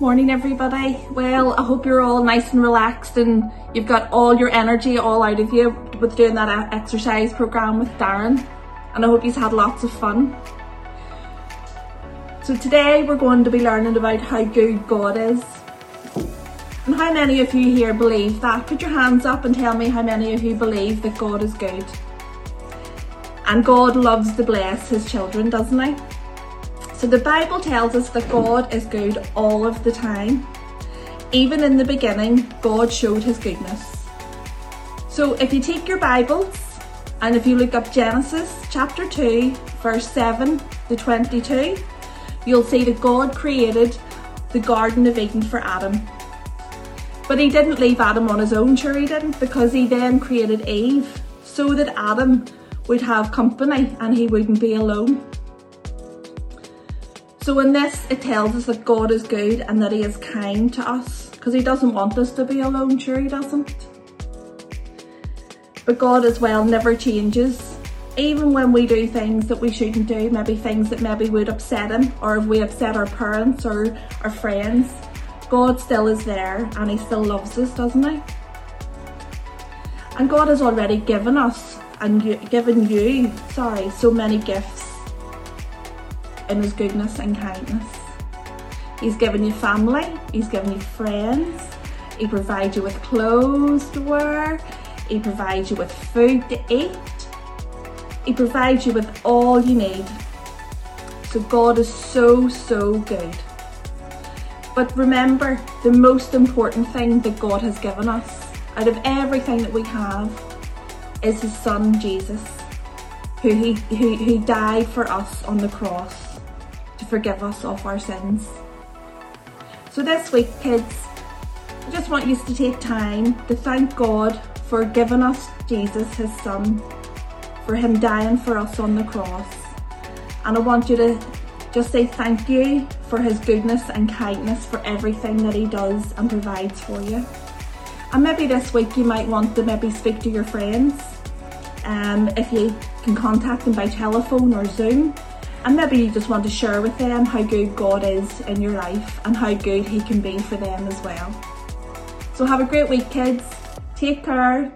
Morning everybody. Well, I hope you're all nice and relaxed and you've got all your energy all out of you with doing that uh, exercise program with Darren. And I hope you've had lots of fun. So today we're going to be learning about how good God is. And how many of you here believe that? Put your hands up and tell me how many of you believe that God is good. And God loves to bless his children, doesn't he? So the Bible tells us that God is good all of the time. Even in the beginning, God showed his goodness. So if you take your Bibles and if you look up Genesis chapter 2, verse 7 to 22, you'll see that God created the Garden of Eden for Adam. But he didn't leave Adam on his own, sure he didn't, because he then created Eve so that Adam would have company and he wouldn't be alone. So in this, it tells us that God is good and that he is kind to us because he doesn't want us to be alone, sure he doesn't. But God as well never changes. Even when we do things that we shouldn't do, maybe things that maybe would upset him or if we upset our parents or our friends, God still is there and he still loves us, doesn't he? And God has already given us and given you, sorry, so many gifts in his goodness and kindness. He's given you family, he's given you friends, he provides you with clothes to wear, he provides you with food to eat, he provides you with all you need. So God is so, so good. But remember, the most important thing that God has given us out of everything that we have is his son Jesus, who, he, who, who died for us on the cross forgive us of our sins. So this week, kids, I just want you to take time to thank God for giving us Jesus, his son, for him dying for us on the cross. And I want you to just say thank you for his goodness and kindness for everything that he does and provides for you. And maybe this week you might want to maybe speak to your friends. Um, if you can contact them by telephone or Zoom and maybe you just want to share with them how good God is in your life and how good He can be for them as well. So have a great week, kids. Take care.